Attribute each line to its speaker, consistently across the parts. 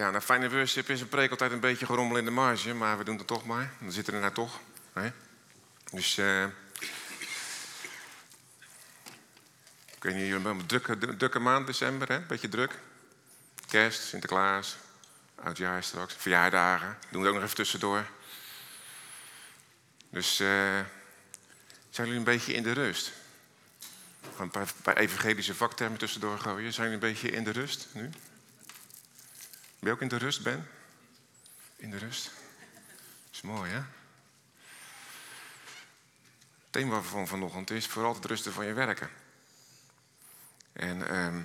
Speaker 1: Ja, nou, Fijne Worship is een preek altijd een beetje gerommel in de marge, maar we doen het toch maar. Dan zitten er nou toch. Hè? Dus, eh ik weet niet, jullie hebben een drukke, dru- drukke maand december, hè? Beetje druk. Kerst, Sinterklaas, oudjaar straks, verjaardagen. Doen we ook nog even tussendoor. Dus eh, zijn jullie een beetje in de rust? Gewoon een paar, paar evangelische vaktermen tussendoor gooien. Zijn jullie een beetje in de rust nu? Ben je ook in de rust, Ben? In de rust? is mooi, hè? Het thema van vanochtend is vooral het rusten van je werken. En ehm,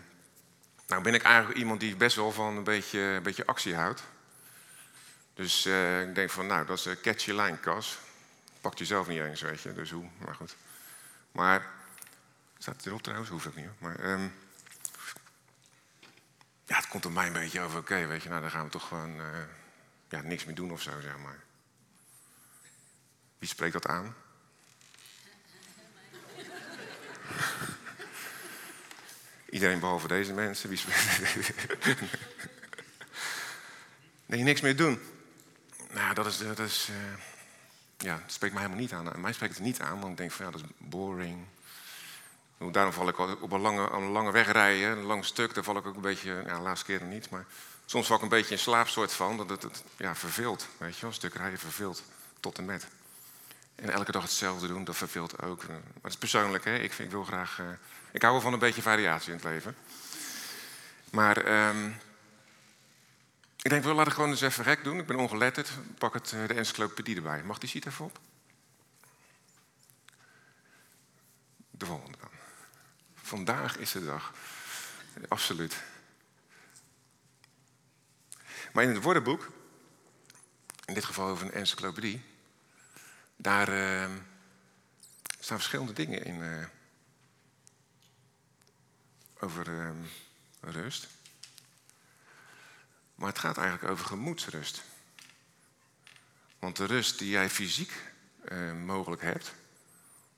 Speaker 1: nou ben ik eigenlijk iemand die best wel van een beetje, een beetje actie houdt. Dus eh, ik denk van, nou, dat is een catchy line, Cas. Pakt je zelf niet eens, weet je. Dus hoe, maar goed. Maar, staat het erop trouwens? Hoeft ook niet, hoor. Maar, ehm, ja, het komt op mij een beetje over, oké, weet je, nou dan gaan we toch gewoon eh, ja, niks meer doen of zo, zeg maar. Wie spreekt dat aan? Iedereen behalve deze mensen. Wie spreekt... nee, niks meer doen. Nou, dat is, dat is eh, ja, dat spreekt mij helemaal niet aan. Mij spreekt het niet aan, want ik denk van ja, dat is boring. Daarom val ik op een lange, een lange een lang stuk, daar val ik ook een beetje, ja, de laatste keer niet, maar soms val ik een beetje in slaapsoort van, dat het, ja, verveelt, weet je wel, een stuk rijden verveelt tot en met. En elke dag hetzelfde doen, dat verveelt ook. Maar het is persoonlijk, hè? Ik, ik wil graag, eh, ik hou wel van een beetje variatie in het leven. Maar ehm, ik denk, wel, laat ik gewoon eens even gek doen. Ik ben ongeletterd, pak het, eh, de encyclopedie erbij. Mag die sheet even op? De volgende dan. Vandaag is de dag. Absoluut. Maar in het woordenboek, in dit geval over een encyclopedie, daar eh, staan verschillende dingen in eh, over eh, rust. Maar het gaat eigenlijk over gemoedsrust. Want de rust die jij fysiek eh, mogelijk hebt,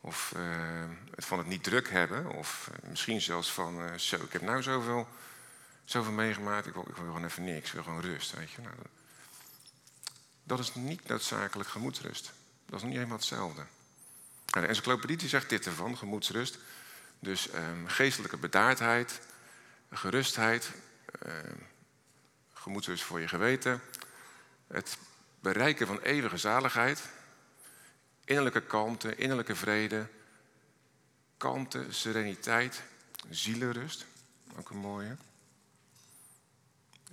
Speaker 1: of eh, van het niet druk hebben, of eh, misschien zelfs van, eh, zo, ik heb nou zoveel, zoveel meegemaakt, ik wil, ik wil gewoon even niks, ik wil gewoon rust, weet je. Nou, dat, is niet noodzakelijk gemoedsrust. Dat is nog niet helemaal hetzelfde. Nou, de encyclopedie die zegt dit ervan, gemoedsrust. Dus ehm, geestelijke bedaardheid, gerustheid, ehm, gemoedsrust voor je geweten, het bereiken van eeuwige zaligheid, innerlijke kalmte, innerlijke vrede, kalmte, sereniteit, zielenrust, ook een mooie.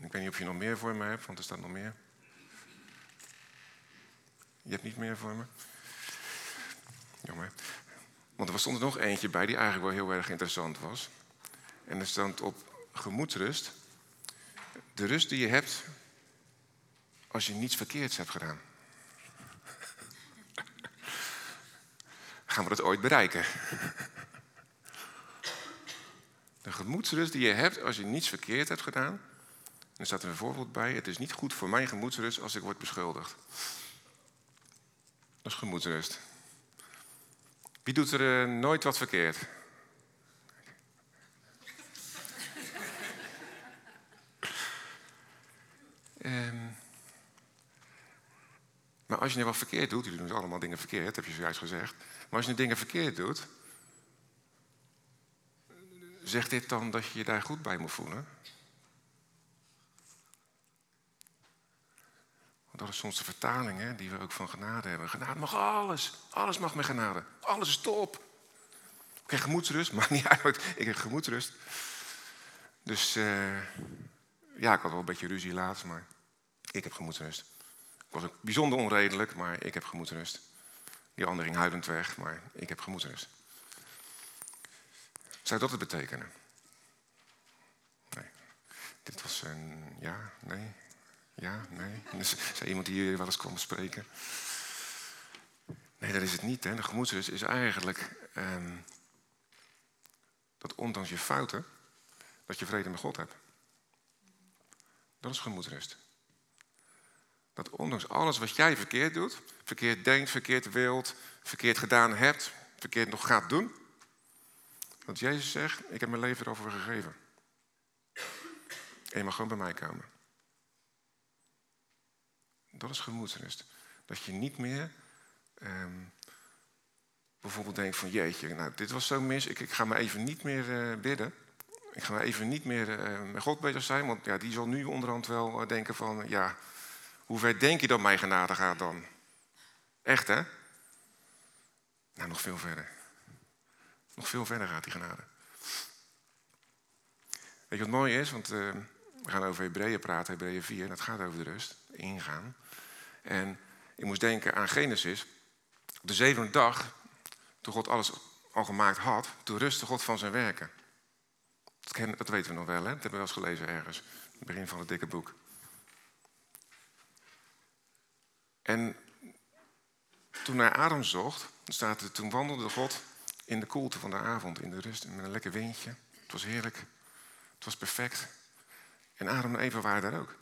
Speaker 1: Ik weet niet of je nog meer voor me hebt, want er staat nog meer. Je hebt niet meer voor me? Jammer. Want er stond er nog eentje bij die eigenlijk wel heel erg interessant was. En er stond op gemoedsrust. De rust die je hebt als je niets verkeerds hebt gedaan. Gaan we dat ooit bereiken? De gemoedsrust die je hebt als je niets verkeerd hebt gedaan. En er staat een voorbeeld bij. Het is niet goed voor mijn gemoedsrust als ik word beschuldigd. Dat is gemoedsrust. Wie doet er eh, nooit wat verkeerd? Ehm, maar als je nu wat verkeerd doet, jullie doen allemaal dingen verkeerd, heb je zojuist gezegd. Maar als je dingen verkeerd doet, zegt dit dan dat je je daar goed bij moet voelen? Want dat is soms de vertaling hè, die we ook van genade hebben. Genade mag alles. Alles mag met genade. Alles is top. Ik krijg gemoedsrust. Maakt niet uit. Ik krijg gemoedsrust. Dus eh, ja, ik had wel een beetje ruzie laatst, maar ik heb gemoedsrust. Ik was ook bijzonder onredelijk, maar ik heb gemoedsrust. Die ander ging huilend weg, maar ik heb gemoedsrust. Zou dat het betekenen? Nee. Dit was een ja, nee, ja, nee. Dus, zei iemand die hier wel eens kwam spreken. Nee, dat is het niet. Hè. De gemoedsrust is eigenlijk ehm, dat ondanks je fouten, dat je vrede met God hebt. Dat is gemoedsrust. Dat ondanks alles wat jij verkeerd doet, verkeerd denkt, verkeerd wilt, verkeerd gedaan hebt, verkeerd nog gaat doen, dat Jezus zegt, ik heb mijn leven erover gegeven. En je mag gewoon bij mij komen. Dat is gemoedsrust. Dat je niet meer ehm, bijvoorbeeld denkt van jeetje, nou dit was zo mis, ik, ik ga me even niet meer uh, bidden. Ik ga me even niet meer uh, met God bezig zijn, want ja, die zal nu onderhand wel uh, denken van ja, hoe ver denk je dat mijn genade gaat dan? Echt hè? Nou, nog veel verder. Nog veel verder gaat die genade. Weet je wat mooi is? Want uh, we gaan over Hebreeën praten, Hebreeën 4, en dat gaat over de rust, ingaan. En ik moest denken aan Genesis. De zevende dag, toen God alles al gemaakt had, toen rustte God van zijn werken. Dat, ken, dat weten we nog wel, hè? Dat hebben we wel eens gelezen ergens. Het begin van het dikke boek. En toen hij Adam zocht, staat er, toen wandelde God in de koelte van de avond, in de rust, met een lekker windje. Het was heerlijk. Het was perfect. En Adam en Eva waren daar ook.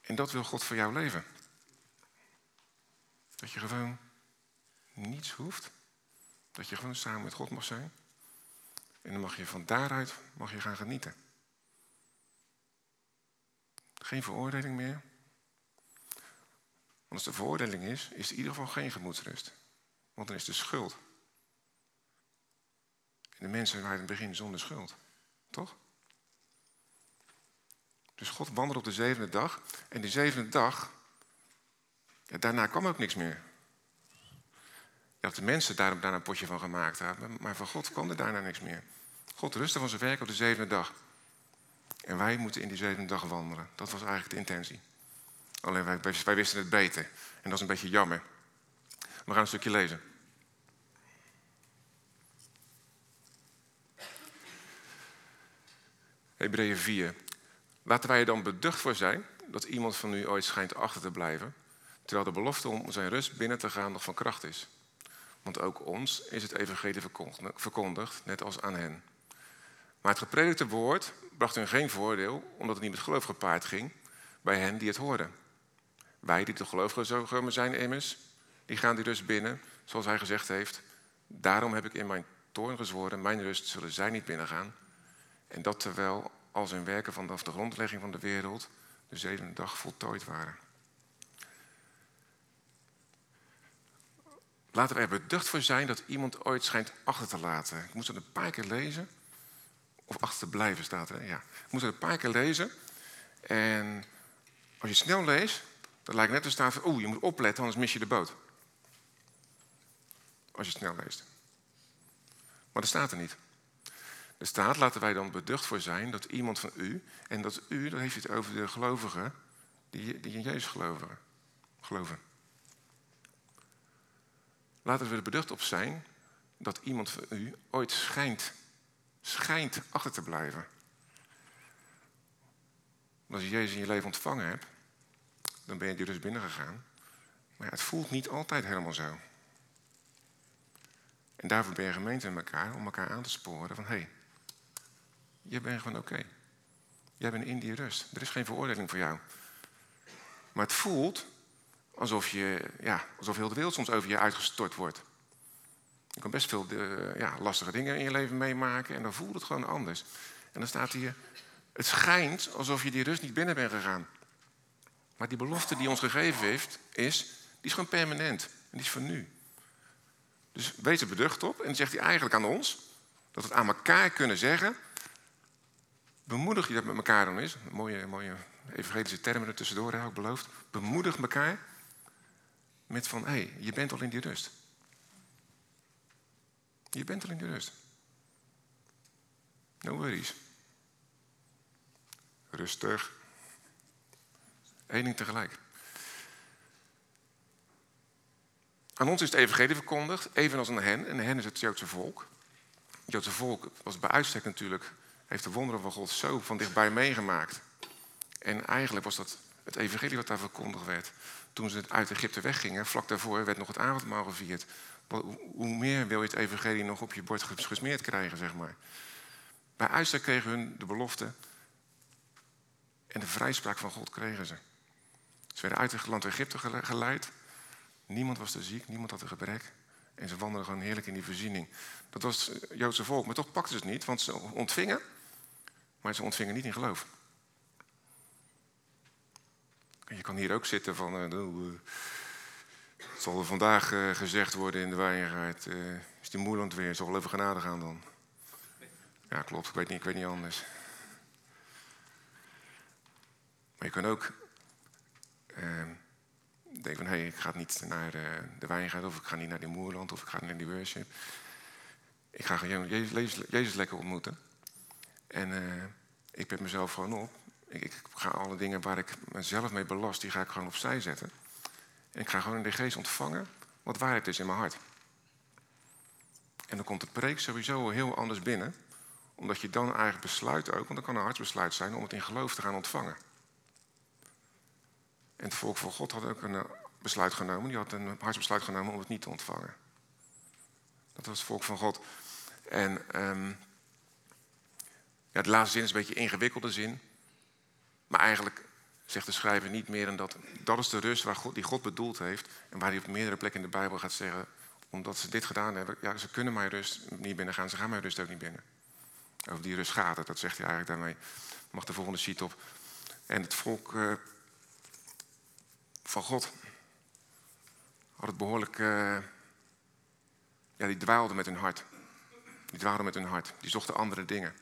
Speaker 1: En dat wil God voor jou leven. Dat je gewoon niets hoeft. Dat je gewoon samen met God mag zijn. En dan mag je van daaruit mag je gaan genieten. Geen veroordeling meer. Want als er veroordeling is, is er in ieder geval geen gemoedsrust. Want dan is de schuld. En de mensen waren in het begin zonder schuld. Toch? Dus God wandelde op de zevende dag. En die zevende dag, ja, daarna kwam ook niks meer. Dat de mensen daarom daar een potje van gemaakt hebben. Maar van God kwam er daarna niks meer. God rustte van zijn werk op de zevende dag. En wij moeten in die zevende dag wandelen. Dat was eigenlijk de intentie. Alleen wij, wisten het beter. En dat is een beetje jammer. We gaan een stukje lezen. Hebreeën 4. Laten wij er dan beducht voor zijn dat iemand van u ooit schijnt achter te blijven, terwijl de belofte om zijn rust binnen te gaan nog van kracht is. Want ook ons is het evangelie verkondigd, net als aan hen. Maar het gepredikte woord bracht hun geen voordeel, omdat het niet met geloof gepaard ging bij hen die het hoorden. Wij die de gelovigen zijn immers, die gaan die rust binnen, zoals hij gezegd heeft. Daarom heb ik in mijn toorn gezworen, mijn rust zullen zij niet binnengaan. En dat terwijl al zijn werken vanaf de grondlegging van de wereld de zevende dag voltooid waren. Laten we er beducht voor zijn dat iemand ooit schijnt achter te laten. Ik moest het een paar keer lezen. Of achter te blijven staat er. Ja. Ik moest een paar keer lezen. En als je snel leest, dan lijkt net te staan van... oeh, je moet opletten, anders mis je de boot. Als je snel leest. Maar dat staat er niet. Er staat, laten wij dan beducht voor zijn dat iemand van u, en dat u, dat heeft het over de gelovigen die, die in Jezus geloven. geloven. Laten we er beducht op zijn dat iemand van u ooit schijnt, schijnt achter te blijven. Als je Jezus in je leven ontvangen hebt, dan ben je die dus binnengegaan. Maar ja, het voelt niet altijd helemaal zo. En daarvoor ben je gemeente met elkaar om elkaar aan te sporen van hé, hey, je bent gewoon oké. Jij bent in die rust. Er is geen veroordeling voor jou. Maar het voelt alsof, je, ja, alsof heel de wereld soms over je uitgestort wordt. Je kan best veel de, ja, lastige dingen in je leven meemaken en dan voelt het gewoon anders. En dan staat hier, het schijnt alsof je die rust niet binnen bent gegaan. Maar die belofte die ons gegeven heeft, is, die is gewoon permanent. En die is voor nu. Dus wees er beducht op. En zegt hij eigenlijk aan ons, dat we het aan elkaar kunnen zeggen Bemoedig je dat met elkaar dan is. Mooie, mooie evangelische termen er tussendoor, heb ik beloofd. Bemoedig elkaar met van, hé, hey, je bent al in die rust. Je bent al in rust. No worries. Rustig. Eén ding tegelijk. Aan ons is het evangelie verkondigd, evenals aan hen. En hen is het Joodse volk. Het Joodse volk was bij uitstek natuurlijk heeft de wonderen van God zo van dichtbij meegemaakt. En eigenlijk was dat het evangelie wat daar verkondigd werd. Toen ze uit Egypte weggingen, vlak daarvoor werd nog het avondmaal gevierd. Hoe meer wil je het evangelie nog op je bord gesmeerd krijgen, zeg maar. Bij uitstek kregen hun de belofte en de vrijspraak van God kregen ze. Ze werden uit het land Egypte geleid. Niemand was er ziek, niemand had een gebrek. En ze wandelden gewoon heerlijk in die voorziening. Dat was het Joodse volk, maar toch pakten ze het niet, want ze ontvingen maar ze ontvingen niet in geloof. Je kan hier ook zitten van. Uh, zal er vandaag gezegd worden in de wijngaard. is die moeilijk weer? Zal wel even genade gaan dan? Ja, klopt. Ik weet niet, ik weet niet anders. Maar je kan ook denken van... hé, hey, ik ga niet naar de, de of ik ga niet naar die moerland... of ik ga niet naar die worship. Ik ga gewoon Jezus, Jezus lekker ontmoeten. En ik pet mezelf gewoon op. Ik, ga alle dingen waar ik mezelf mee belast, die ga ik gewoon opzij zetten. En ik ga gewoon in de geest ontvangen wat waarheid is in mijn hart. En dan komt het preek sowieso heel anders binnen. Omdat je dan eigenlijk besluit ook, want dat kan een hartsbesluit zijn, om het in geloof te gaan ontvangen. En het volk van God had ook een eh, besluit genomen. Die had een hartsbesluit genomen om het niet te ontvangen. Dat was het volk van God. En um, ja, de laatste zin is een beetje een ingewikkelde zin. Maar eigenlijk zegt de schrijver niet meer dan dat. Dat is de rust waar God, die God bedoeld heeft. En waar hij op meerdere plekken in de Bijbel gaat zeggen. Omdat ze dit gedaan hebben. Ja, ze kunnen mijn rust niet binnengaan. Ze gaan mijn rust ook niet binnen. Over die rust gaat het. Dat zegt hij eigenlijk daarmee. Mag de volgende sheet op. En het volk uh, van God had het behoorlijk. Uh, ja, die dwaalde met hun hart. Die dwaalden met hun hart. Die zochten andere dingen.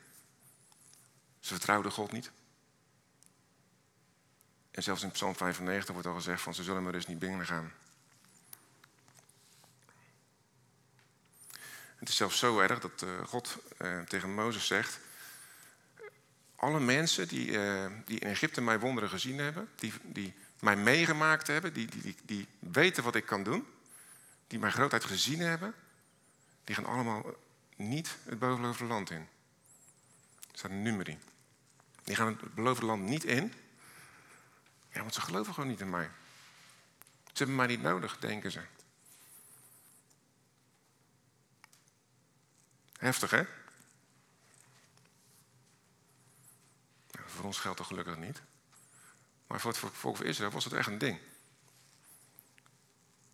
Speaker 1: Ze vertrouwden God niet. En zelfs in Psalm 95 wordt al gezegd van ze zullen me dus niet binnen gaan. Het is zelfs zo erg dat uh, God uh, tegen Mozes zegt: alle mensen die, uh, die in Egypte mijn wonderen gezien hebben, die, die mij meegemaakt hebben, die, die, die, weten wat ik kan doen, die mijn grootheid gezien hebben, die gaan allemaal niet het beloofde land in. Er staat een nummerie. Die gaan het beloofde land niet in. Ja, want ze geloven gewoon niet in mij. Ze hebben mij niet nodig, denken ze. Heftig, hè? Voor ons geldt dat gelukkig niet. Maar voor het volk van Israël was het echt een ding.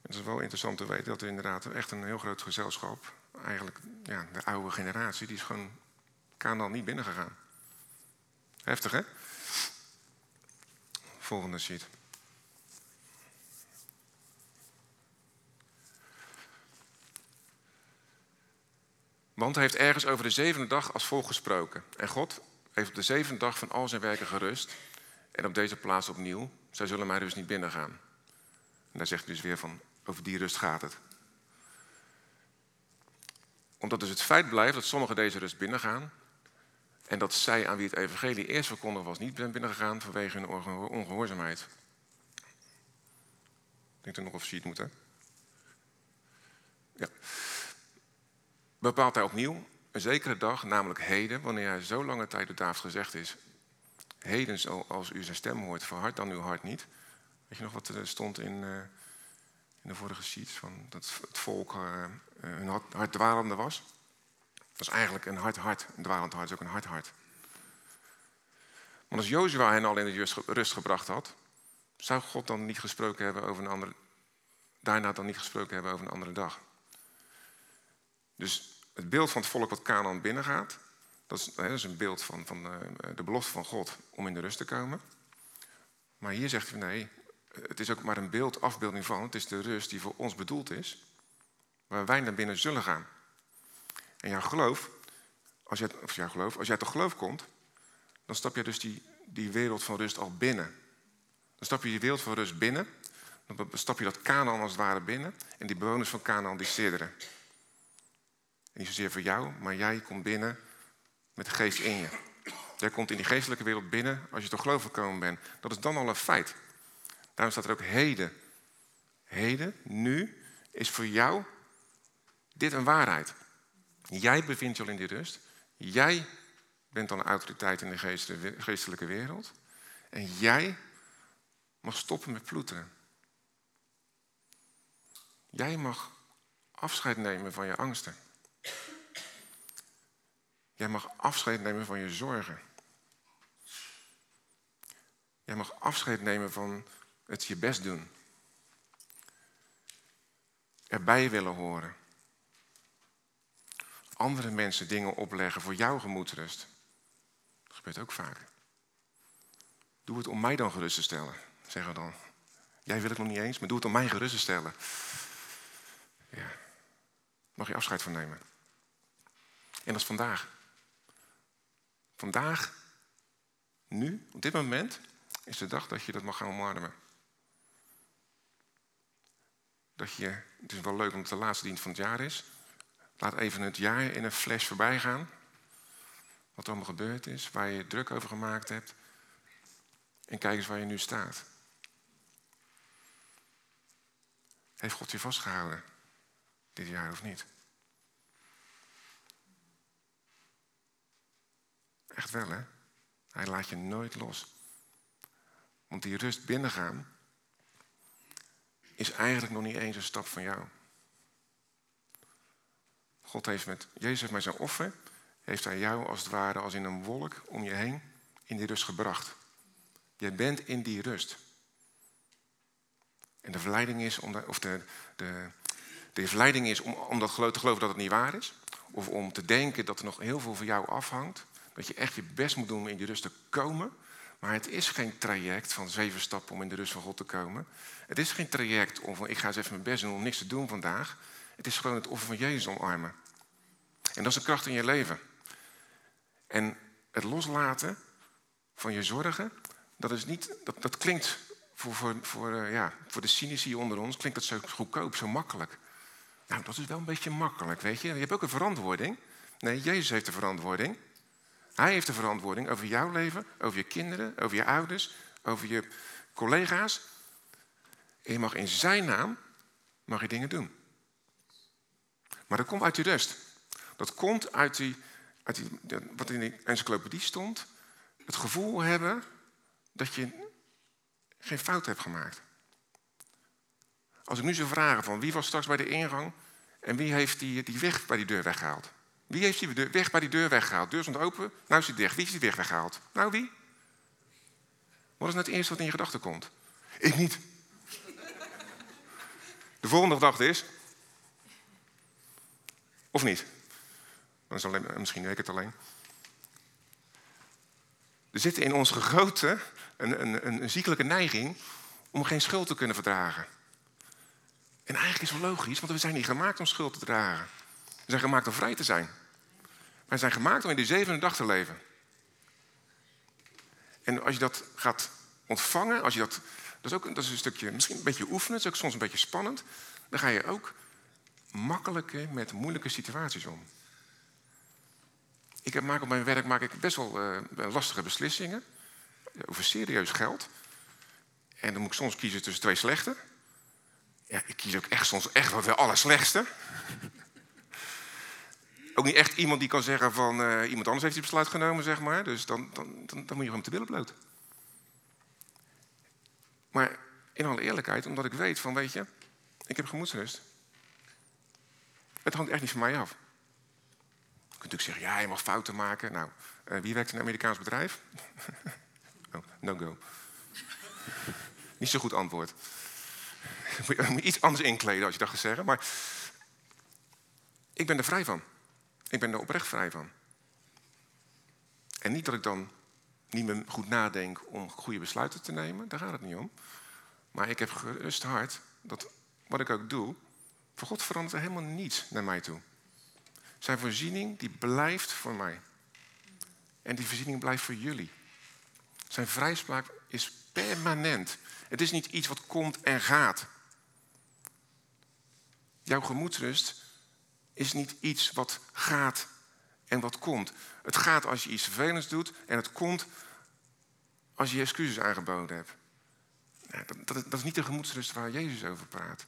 Speaker 1: Het is wel interessant te weten dat er inderdaad echt een heel groot gezelschap, eigenlijk ja, de oude generatie, die is gewoon Kanaan niet binnengegaan. Heftig, hè? Volgende sheet. Want hij heeft ergens over de zevende dag als volgt gesproken. En God heeft op de zevende dag van al zijn werken gerust. En op deze plaats opnieuw. Zij zullen mij dus niet binnengaan. En daar zegt hij dus weer van, over die rust gaat het. Omdat dus het feit blijft dat sommigen deze rust binnengaan. En dat zij aan wie het evangelie eerst verkondigd was, niet binnengegaan vanwege hun ongehoorzaamheid. Ik denk nog of sheet moeten. Ja. Bepaalt hij opnieuw een zekere dag, namelijk heden, wanneer hij zo lange tijd door David gezegd is: Heden, als u zijn stem hoort, verhard dan uw hart niet. Weet je nog wat er stond in, uh, in de vorige sheets? Van dat het volk uh, hun hart, hart dwalende was. Dat is eigenlijk een hard hart. Een dwalend hart is ook een hard hart. Want als Jozua hen al in de rust gebracht had, zou God dan niet gesproken hebben over een andere, daarna dan niet gesproken hebben over een andere dag. Dus het beeld van het volk wat Canaan binnengaat, dat is, dat is een beeld van, van de, de belofte van God om in de rust te komen. Maar hier zegt hij nee, het is ook maar een beeld, afbeelding van, het is de rust die voor ons bedoeld is, waar wij naar binnen zullen gaan. En jouw geloof, als jij, of jouw geloof, als jij tot geloof komt, dan stap je dus die, die wereld van rust al binnen. Dan stap je die wereld van rust binnen, dan stap je dat Canaan als het ware binnen, en die bewoners van Canaan die sidderen. En niet zozeer voor jou, maar jij komt binnen met de geest in je. Jij komt in die geestelijke wereld binnen als je tot geloof gekomen bent. Dat is dan al een feit. Daarom staat er ook heden. Heden, nu, is voor jou dit een waarheid. Jij bevindt je al in die rust. Jij bent dan autoriteit in de geestelijke wereld. En jij mag stoppen met ploeteren. Jij mag afscheid nemen van je angsten. Jij mag afscheid nemen van je zorgen. Jij mag afscheid nemen van het je best doen. Erbij willen horen andere mensen dingen opleggen voor jouw gemoedsrust. Dat gebeurt ook vaak. Doe het om mij dan gerust te stellen. zeggen we dan. Jij wil het nog niet eens, maar doe het om mij gerust te stellen. Ja. Mag je afscheid van nemen. En dat is vandaag. Vandaag, nu, op dit moment, is de dag dat je dat mag gaan omarmen. Dat je, het is wel leuk omdat het de laatste dienst van het jaar is. Laat even het jaar in een flash voorbij gaan. Wat er allemaal gebeurd is, waar je druk over gemaakt hebt. En kijk eens waar je nu staat. Heeft God je vastgehouden dit jaar of niet? Echt wel, hè? Hij laat je nooit los. Want die rust binnengaan is eigenlijk nog niet eens een stap van jou. God heeft met, Jezus heeft met zijn offer, heeft hij jou als het ware als in een wolk om je heen in die rust gebracht. Je bent in die rust. En de verleiding is, om of de, de, de verleiding is om, om dat te geloven dat het niet waar is. Of om te denken dat er nog heel veel van jou afhangt. Dat je echt je best moet doen om in die rust te komen. Maar het is geen traject van zeven stappen om in de rust van God te komen. Het is geen traject om van ik ga eens even mijn best doen om niks te doen vandaag. Het is gewoon het offer van Jezus omarmen. En dat is de kracht in je leven. En het loslaten van je zorgen, dat, is niet, dat, dat klinkt voor, voor, voor, uh, ja, voor de cynici onder ons, klinkt dat zo goedkoop, zo makkelijk. Nou, dat is wel een beetje makkelijk, weet je. Je hebt ook een verantwoording. Nee, Jezus heeft de verantwoording. Hij heeft de verantwoording over jouw leven, over je kinderen, over je ouders, over je collega's. En je mag in zijn naam mag je dingen doen. Maar dat komt uit die rust. Dat komt uit, die, uit die, wat in de encyclopedie stond. Het gevoel hebben dat je geen fout hebt gemaakt. Als ik nu zou vragen van wie was straks bij de ingang en wie heeft die, die weg bij die deur weggehaald? Wie heeft die weg bij die deur weggehaald? De deur stond open, nou is die dicht. Wie is die weg weggehaald? Nou, wie? Wat is nou het eerste wat in je gedachten komt? Ik niet. De volgende gedachte is... Of niet? Dan alleen, misschien weet ik het alleen. Er zit in onze gegoten een, een, een, een ziekelijke neiging om geen schuld te kunnen verdragen. En eigenlijk is het wel logisch, want we zijn niet gemaakt om schuld te dragen. We zijn gemaakt om vrij te zijn. Wij zijn gemaakt om in de zevende dag te leven. En als je dat gaat ontvangen, als je dat, dat, is ook, dat is een stukje, misschien een beetje oefenen, dat is ook soms een beetje spannend, dan ga je ook makkelijker met moeilijke situaties om. Ik maak op mijn werk maak ik best wel uh, lastige beslissingen over serieus geld. En dan moet ik soms kiezen tussen twee slechte. Ja, ik kies ook echt soms echt wel de allerslechtste. ook niet echt iemand die kan zeggen van uh, iemand anders heeft die besluit genomen, zeg maar. Dus dan, dan, dan, dan moet je gewoon te billen bloot. Maar in alle eerlijkheid, omdat ik weet van, weet je, ik heb gemoedsrust. Het hangt echt niet van mij af. Je kunt natuurlijk zeggen, ja, je mag fouten maken. Nou, uh, wie werkt in een Amerikaans bedrijf? oh, no go. niet zo goed antwoord. Je moet iets anders inkleden als je dat gaat zeggen. Maar ik ben er vrij van. Ik ben er oprecht vrij van. En niet dat ik dan niet meer goed nadenk om goede besluiten te nemen. Daar gaat het niet om. Maar ik heb gerust hart dat wat ik ook doe, voor God verandert er helemaal niets naar mij toe. Zijn voorziening die blijft voor mij. En die voorziening blijft voor jullie. Zijn vrijspraak is permanent. Het is niet iets wat komt en gaat. Jouw gemoedsrust is niet iets wat gaat en wat komt. Het gaat als je iets vervelends doet en het komt als je excuses aangeboden hebt. dat, dat, dat, is niet de gemoedsrust waar Jezus over praat.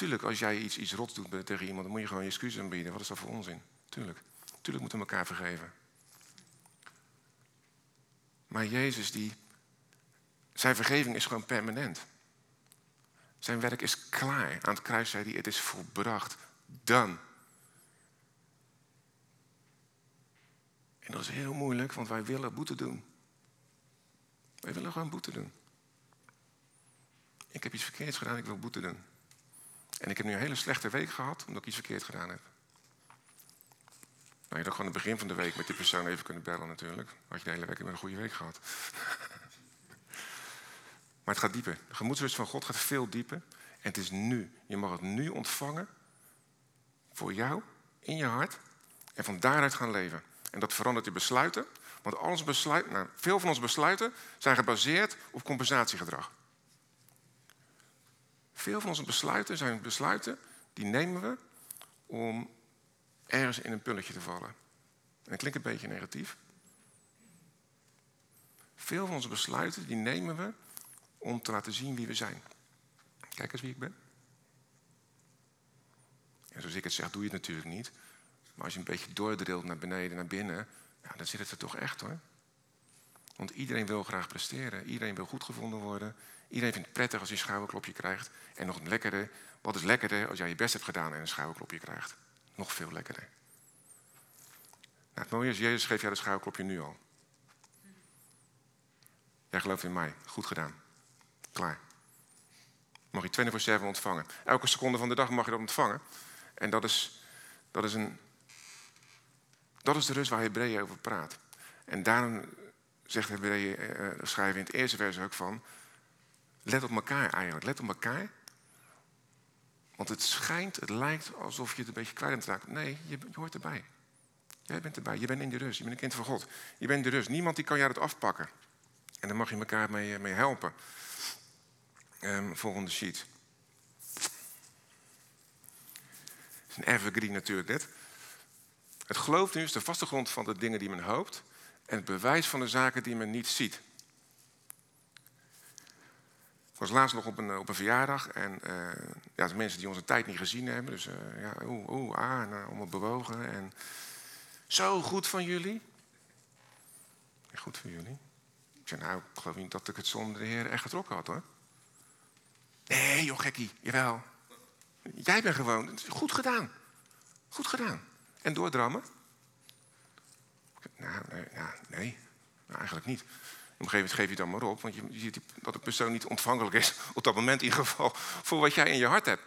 Speaker 1: Tuurlijk, als jij iets, iets rots doet tegen iemand, dan moet je gewoon je excuses aanbieden. Wat is dat voor onzin? Tuurlijk. Tuurlijk moeten we elkaar vergeven. Maar Jezus, die, zijn vergeving is gewoon permanent. Zijn werk is klaar. Aan het kruis zei hij, het is volbracht. Dan. En dat is heel moeilijk, want wij willen boete doen. Wij willen gewoon boete doen. Ik heb iets verkeerds gedaan, ik wil boete doen. En ik heb nu een hele slechte week gehad, omdat ik iets verkeerd gedaan heb. Nou, je had gewoon het begin van de week met die persoon even kunnen bellen natuurlijk. Had je de hele week een goede week gehad. Maar het gaat dieper. De gemoedsrust van God gaat veel dieper. En het is nu. Je mag het nu ontvangen. Voor jou, in je hart. En van daaruit gaan leven. En dat verandert je besluiten. Want nou, veel van onze besluiten zijn gebaseerd op compensatiegedrag. Veel van onze besluiten zijn besluiten die nemen we om ergens in een pulletje te vallen. En dat klinkt een beetje negatief. Veel van onze besluiten die nemen we om te laten zien wie we zijn. Kijk eens wie ik ben. En zoals ik het zeg, doe je het natuurlijk niet. Maar als je een beetje doordrilt naar beneden, naar binnen, ja, dan zit het er toch echt hoor. Want iedereen wil graag presteren. Iedereen wil goed gevonden worden. Iedereen vindt het prettig als hij een schouderklopje krijgt. En nog lekkerder, wat is lekkerder als jij je best hebt gedaan en een schouderklopje krijgt? Nog veel lekkerder. Nou, het mooie is, Jezus geeft jou de schouderklopje nu al. Jij gelooft in mij. Goed gedaan. Klaar. Mag je 24-7 ontvangen. Elke seconde van de dag mag je dat ontvangen. En dat is, dat is, een, dat is de rust waar Hebreeën over praat. En daarom zegt Hebreeën, uh, schrijven in het eerste vers ook van... Let op elkaar eigenlijk. Let op elkaar. Want het schijnt, het lijkt alsof je het een beetje kwijt raakt. Nee, je, je hoort erbij. Jij bent erbij. Je bent in de rust. Je bent een kind van God. Je bent in de rust. Niemand die kan jou dat afpakken. En daar mag je elkaar mee, mee helpen. Um, volgende sheet. Het is een evergreen natuurlijk dit. Het geloof nu is de vaste grond van de dingen die men hoopt. En het bewijs van de zaken die men niet ziet. Ik was laatst nog op een, op een verjaardag. En uh, ja, de mensen die onze tijd niet gezien hebben. Dus uh, ja, oeh, oeh, ah, nou, allemaal bewogen. En zo goed van jullie. Goed van jullie. Ik zei, nou, ik geloof niet dat ik het zonder de Heer echt getrokken had hoor. Nee, joh, gekkie, jawel. Jij bent gewoon, goed gedaan. Goed gedaan. En doordrammen? Nou, nee, nou, nee. Nou, eigenlijk niet. Op een gegeven moment geef je dan maar op, want je ziet dat de persoon niet ontvankelijk is, op dat moment in ieder geval, voor wat jij in je hart hebt.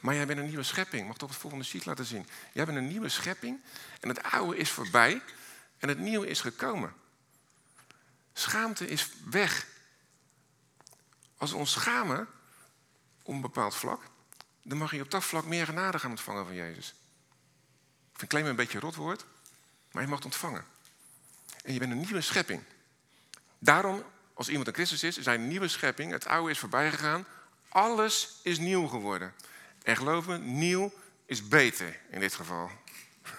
Speaker 1: Maar jij bent een nieuwe schepping. Mag ik op het volgende sheet laten zien? Jij bent een nieuwe schepping en het oude is voorbij en het nieuwe is gekomen. Schaamte is weg. Als we ons schamen op een bepaald vlak, dan mag je op dat vlak meer genade gaan ontvangen van Jezus. Ik vind claim een beetje een rot maar je mag het ontvangen. En je bent een nieuwe schepping. Daarom, als iemand een Christus is, is hij een nieuwe schepping. Het oude is voorbij gegaan. Alles is nieuw geworden. En geloof me, nieuw is beter in dit geval.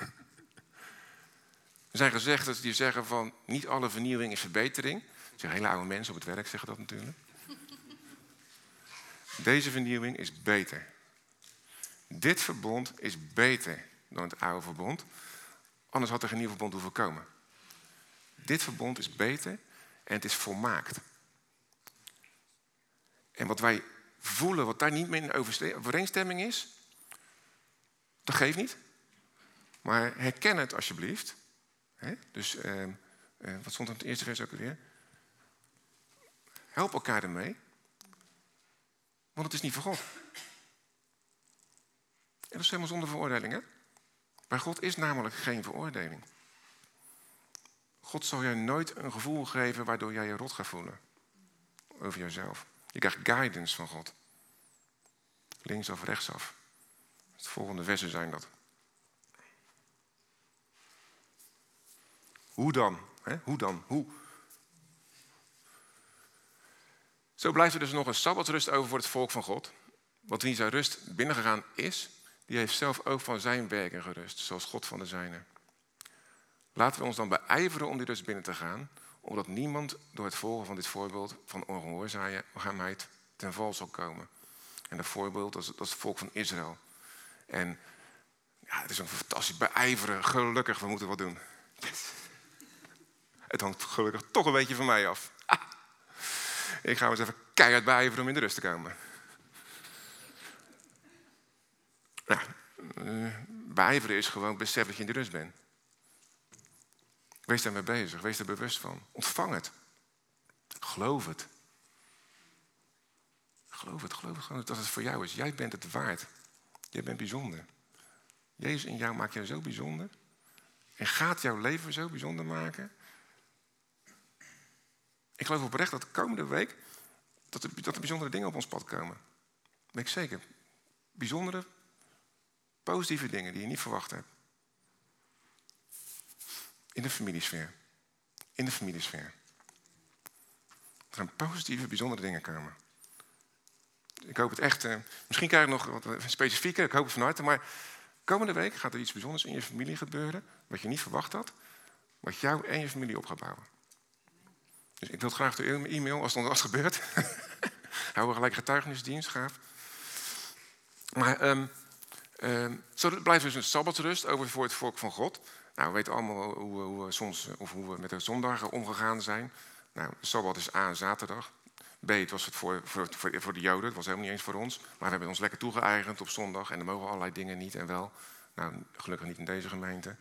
Speaker 1: Er zijn gezegden die zeggen van niet alle vernieuwing is verbetering. Dat zijn hele oude mensen op het werk zeggen dat natuurlijk. Deze vernieuwing is beter. Dit verbond is beter dan het oude verbond. Anders had er geen nieuw verbond hoeven komen. Dit verbond is beter en het is volmaakt. En wat wij voelen, wat daar niet meer in overeenstemming is, dat geeft niet. Maar herken het alsjeblieft. Dus uh, uh, wat stond er in het eerste vers ook weer? Help elkaar ermee. Want het is niet voor God. En dat is helemaal zonder veroordeling, hè? Bij God is namelijk geen veroordeling. God zal je nooit een gevoel geven waardoor jij je rot gaat voelen. Over jezelf. Je krijgt guidance van God. Links of rechtsaf. Het volgende versen zijn dat. Hoe dan? Hoe dan? Hoe? Zo blijft er dus nog een sabbatsrust over voor het volk van God. Wat wie zijn rust binnengegaan is, die heeft zelf ook van zijn werken gerust, zoals God van de zijne. Laten we ons dan beijveren om die rust binnen te gaan, omdat niemand door het volgen van dit voorbeeld van ongehoorzaamheid ten val zal komen. En dat voorbeeld, dat is, het volk van Israël. En ja, het is een fantastisch beijveren, gelukkig, we moeten wat doen. Het hangt gelukkig toch een beetje van mij af. Ik ga eens even keihard beijveren om in de rust te komen. Nou, beijveren is gewoon besef dat je in de rust bent. Wees daarmee bezig, wees er bewust van. Ontvang het. Geloof het. Geloof het, geloof het gewoon dat het voor jou is. Jij bent het waard. Jij bent bijzonder. Jezus in jou maakt jou zo bijzonder. En gaat jouw leven zo bijzonder maken. Ik geloof oprecht dat de komende week dat er, dat er bijzondere dingen op ons pad komen. Dat ik zeker. Bijzondere, positieve dingen die je niet verwacht hebt. In de familiesfeer. In de familiesfeer. Er gaan positieve, bijzondere dingen komen. Ik hoop het echt. Eh, misschien krijg ik nog wat eh, specifieker, ik hoop het van harte. Maar komende week gaat er iets bijzonders in je familie gebeuren. Wat je niet verwacht had. Wat jou en je familie op gaat bouwen. Dus ik wil graag de e-mail als het ons gebeurt. Hou we gelijk getuigenisdienst, gaaf. Maar um, um, zo blijft dus een sabbatsrust over voor het volk van God. Nou, we weten allemaal hoe, hoe, we soms, of hoe we met de zondagen omgegaan zijn. Nou, sabbat is A, zaterdag. B, het was het voor, voor, voor, de Joden, het was helemaal niet eens voor ons. Maar we hebben ons lekker toegeëigend op zondag en er mogen allerlei dingen niet en wel. Nou, gelukkig niet in deze gemeente.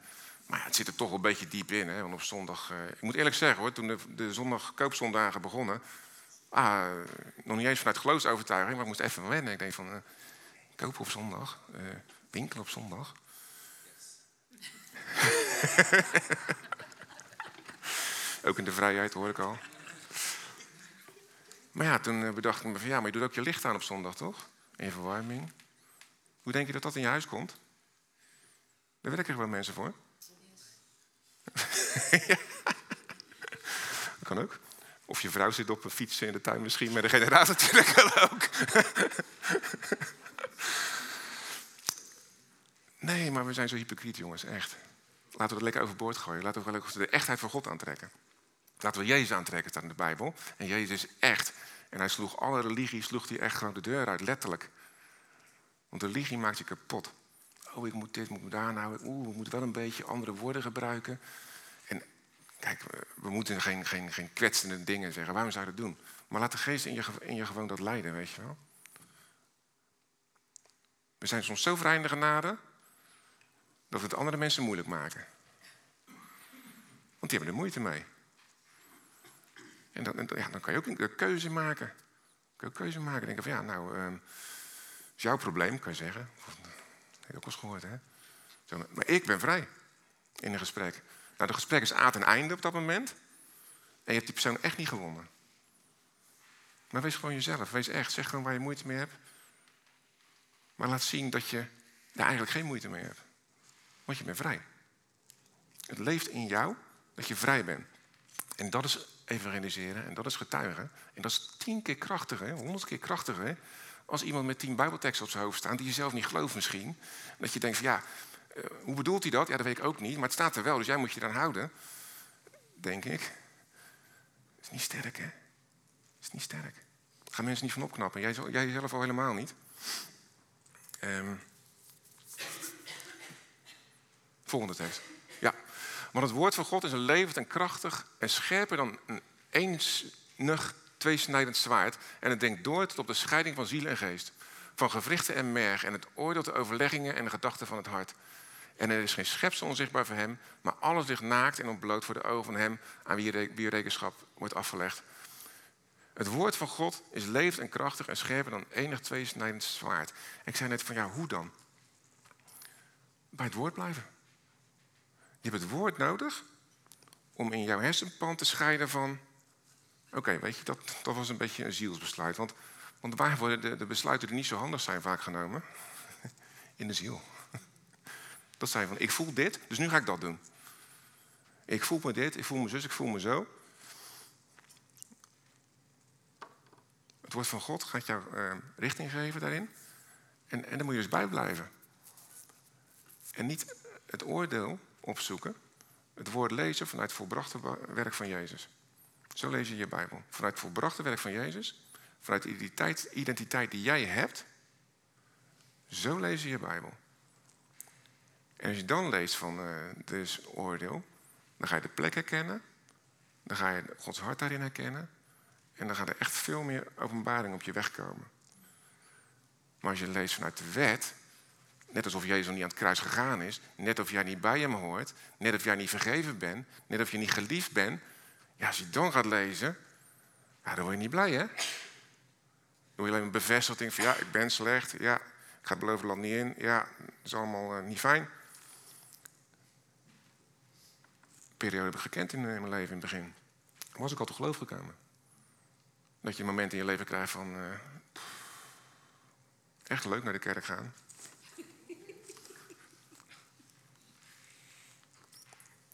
Speaker 1: Maar ja, het zit er toch wel een beetje diep in. Hè? Want op zondag, uh, ik moet eerlijk zeggen hoor, toen de, de zondag koopzondagen begonnen. Ah, nog niet eens vanuit geloofsovertuiging, maar ik moest even wennen. Ik denk van, uh, kopen op zondag, uh, winkelen op zondag. ook in de vrijheid hoor ik al. Maar ja, toen bedacht ik me van ja, maar je doet ook je licht aan op zondag, toch? Je verwarming. Hoe denk je dat dat in je huis komt? Daar werken er wel mensen voor. Dat kan ook. Of je vrouw zit op een fiets in de tuin misschien met een generator natuurlijk ook. Nee, maar we zijn zo hypocriet jongens, echt. Laten we het lekker overboord gooien. Laten we lekker de echtheid van God aantrekken. Laten we Jezus aantrekken, staat in de Bijbel. En Jezus is echt. En hij sloeg alle religies, sloeg hij echt gewoon de deur uit, letterlijk. Want religie maakt je kapot. Oh, ik moet dit, moet me daar nou. Oeh, ik moet wel een beetje andere woorden gebruiken. En kijk, we moeten geen, geen, geen kwetsende dingen zeggen. Waarom zou je dat doen? Maar laat de geest in je, in je gewoon dat leiden, weet je wel. We zijn soms zo vrij in de genade dat we het andere mensen moeilijk maken. Want die hebben er moeite mee. En dan, ja, dan kan je ook een keuze maken. Kan je keuze maken. Denken van ja, nou, uh, is jouw probleem, kan je zeggen. Dat heb je ook wel eens gehoord, hè? maar ik ben vrij in een gesprek. Nou, het gesprek is aan ten einde op dat moment. En je hebt die persoon echt niet gewonnen. Maar wees gewoon jezelf. Wees echt. Zeg gewoon waar je moeite mee hebt. Maar laat zien dat je daar eigenlijk geen moeite mee hebt. Want je bent vrij. Het leeft in jou dat je vrij bent. En dat is evangeliseren en dat is getuigen. En dat is tien keer krachtiger, honderd keer krachtiger. Als iemand met tien bijbelteksten op zijn hoofd staat die je zelf niet gelooft misschien. Dat je denkt van ja, eh, hoe bedoelt hij dat? Ja, dat weet ik ook niet. Maar het staat er wel, dus jij moet je dan houden. Denk ik. Dat is niet sterk, hè? Dat is niet sterk. Gaan mensen niet van opknappen. Jij, jij zelf al helemaal niet. Um, volgende tekst. Ja. Want het woord van God is levend en krachtig en scherper dan een eensnig tweesnijdend zwaard. En het denkt door tot op de scheiding van ziel en geest. Van gewrichten en merg. En het oordeelt de overleggingen en de gedachten van het hart. En er is geen schepsel onzichtbaar voor hem, maar alles ligt naakt en ontbloot voor de ogen van hem aan wie rekenschap wordt afgelegd. Het woord van God is levend en krachtig en scherper dan enig tweesnijdend zwaard. ik zei net van ja, hoe dan? Bij het woord blijven. Je hebt het woord nodig om in jouw hersenpan te scheiden van... Oké, weet je, dat, dat was een beetje een zielsbesluit. Want, want waar worden de, de besluiten die niet zo handig zijn vaak genomen? In de ziel. Dat zijn van, ik voel dit, dus nu ga ik dat doen. Ik voel me dit, ik voel me zus, ik voel me zo. Het woord van God gaat jou uh, richting geven daarin. En, en daar moet je dus bij blijven. En niet het oordeel opzoeken. Het woord lezen vanuit het volbrachte werk van Jezus. Zo lees je je Bijbel. Vanuit het volbrachte werk van Jezus. Vanuit de identiteit, identiteit die jij hebt. Zo lees je je Bijbel. En als je dan leest van uh, dus oordeel, dan ga je de plek herkennen. Dan ga je Gods hart daarin herkennen. En dan gaat er echt veel meer openbaring op je weg komen. Maar als je leest vanuit de wet, net alsof Jezus niet aan het kruis gegaan is, net of jij niet bij hem hoort, net of jij niet vergeven bent, net of je niet geliefd bent, ja, als je dan gaat lezen, dan word je niet blij, hè? Dan word je alleen maar bevestigd, van ja, ik ben slecht, ja, ik ga het beloofde land niet in, ja, dat is allemaal uh, niet fijn. periode heb ik gekend in, mijn leven in het begin. was ik al te geloof gekomen. Dat je een moment in je leven krijgt van. eh, echt leuk naar de kerk gaan.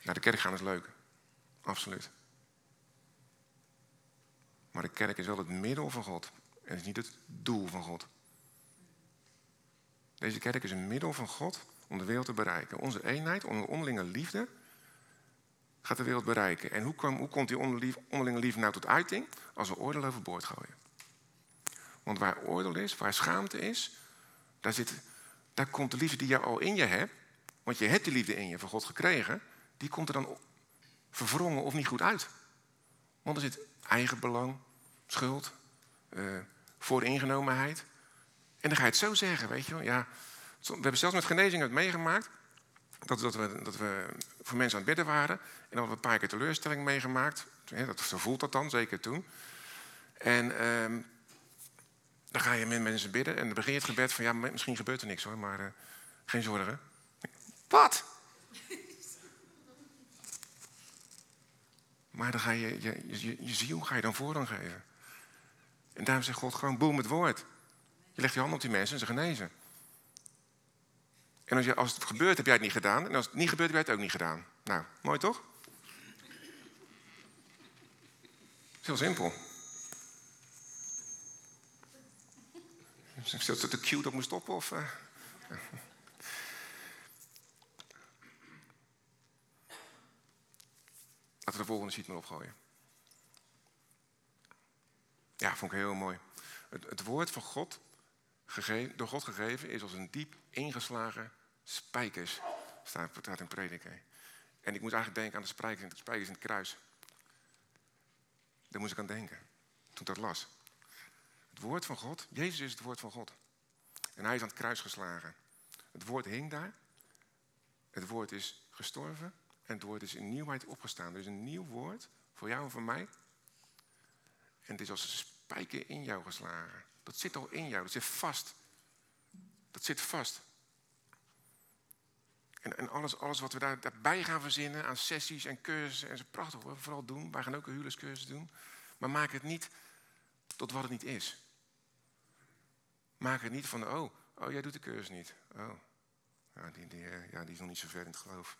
Speaker 1: Naar de kerk gaan is leuk. Absoluut. Maar de kerk is wel het middel van God. En is niet het doel van God. Deze kerk is een middel van God om de wereld te bereiken. Onze eenheid, onze onderlinge liefde gaat de wereld bereiken. En hoe, kwam, hoe komt die onderlinge liefde nou tot uiting? Als we oordeel overboord gooien. Want waar oordeel is, waar schaamte is, daar, zit, daar komt de liefde die je al in je hebt. Want je hebt die liefde in je van God gekregen. Die komt er dan verwrongen of niet goed uit. Want er zit eigenbelang, schuld, uh, vooringenomenheid. En dan ga je het zo zeggen, weet je wel. Ja, we hebben zelfs met genezing het meegemaakt. Dat, dat, we, dat we voor mensen aan het bidden waren. En dan hadden we een paar keer teleurstelling meegemaakt. Dat, zo voelt dat dan, zeker toen. En ehm, dan ga je met mensen bidden. En dan begin je het gebed van... Ja, misschien gebeurt er niks hoor, maar uh, geen zorgen. Wat? Maar dan ga je je, je, je ziel ga je dan voorrang geven. En daarom zegt God gewoon boem het woord. Je legt je hand op die mensen en ze genezen. En als, je, als het gebeurt, heb jij het niet gedaan. En als het niet gebeurt, heb jij het ook niet gedaan. Nou, mooi toch? Het is heel simpel. Is dat de cue dat moet stoppen? Of, uh... De volgende sheet maar opgooien. Ja, vond ik heel mooi. Het, het woord van God, gegeven, door God gegeven, is als een diep ingeslagen spijkers. Staat, staat in prediker. En ik moet eigenlijk denken aan de spijkers, de spijkers in het kruis. Daar moest ik aan denken, toen ik dat las. Het woord van God, Jezus is het woord van God. En hij is aan het kruis geslagen. Het woord hing daar. Het woord is gestorven. En het woord is in nieuwheid opgestaan. Er is een nieuw woord voor jou en voor mij. En het is als een spijker in jou geslagen. Dat zit al in jou, dat zit vast. Dat zit vast. En, en alles, alles wat we daar, daarbij gaan verzinnen aan sessies en cursussen, en zo prachtig hoor, vooral doen. Wij gaan ook een huwelijkscursus doen. Maar maak het niet tot wat het niet is. Maak het niet van, oh, oh jij doet de cursus niet. Oh, ja, die, die, eh, ja, die is nog niet zo ver in het geloof.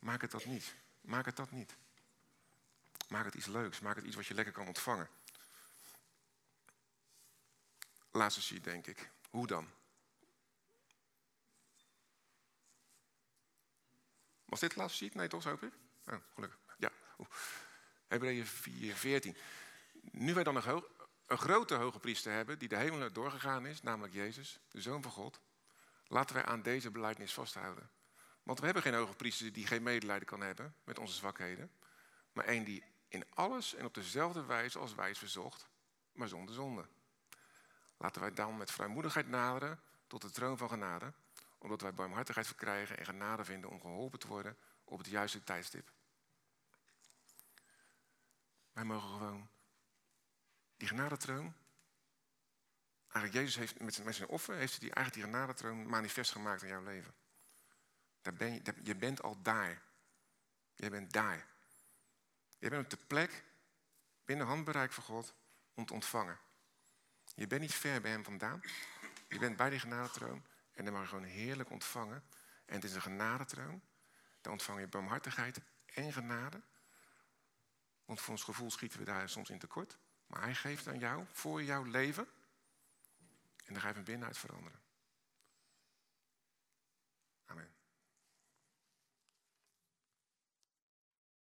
Speaker 1: Maak het dat niet. Maak het dat niet. Maak het iets leuks. Maak het iets wat je lekker kan ontvangen. Laatste sheet, denk ik. Hoe dan? Was dit de laatste sheet? Nee, toch, hoop ik? Oh, gelukkig. Ja. Hebreeën 4, 14. Nu wij dan een, een grote hoge priester hebben die de hemelen doorgegaan is, namelijk Jezus, de Zoon van God, laten wij aan deze beleidnis vasthouden. Want we hebben geen hoge priester die geen medelijden kan hebben met onze zwakheden, maar één die in alles en op dezelfde wijze als wij is verzocht, maar zonder zonde. Laten wij dan met vrijmoedigheid naderen tot de troon van genade, omdat wij barmhartigheid verkrijgen en genade vinden om geholpen te worden op het juiste tijdstip. Wij mogen gewoon die genadetroon. Eigenlijk Jezus heeft met zijn, met zijn offer heeft hij die, eigenlijk die genadetroon manifest gemaakt in jouw leven. Je, bent al daar. Je bent daar. Je bent op de plek binnen handbereik van God om te ontvangen. Je bent niet ver bij hem vandaan. Je bent bij die genadetroon en dan mag je gewoon heerlijk ontvangen. En het is een genadetroon. Dan ontvang je barmhartigheid en genade. Want voor ons gevoel schieten we daar soms in tekort. Maar hij geeft aan jou, voor jouw leven. En dan ga je van binnenuit veranderen.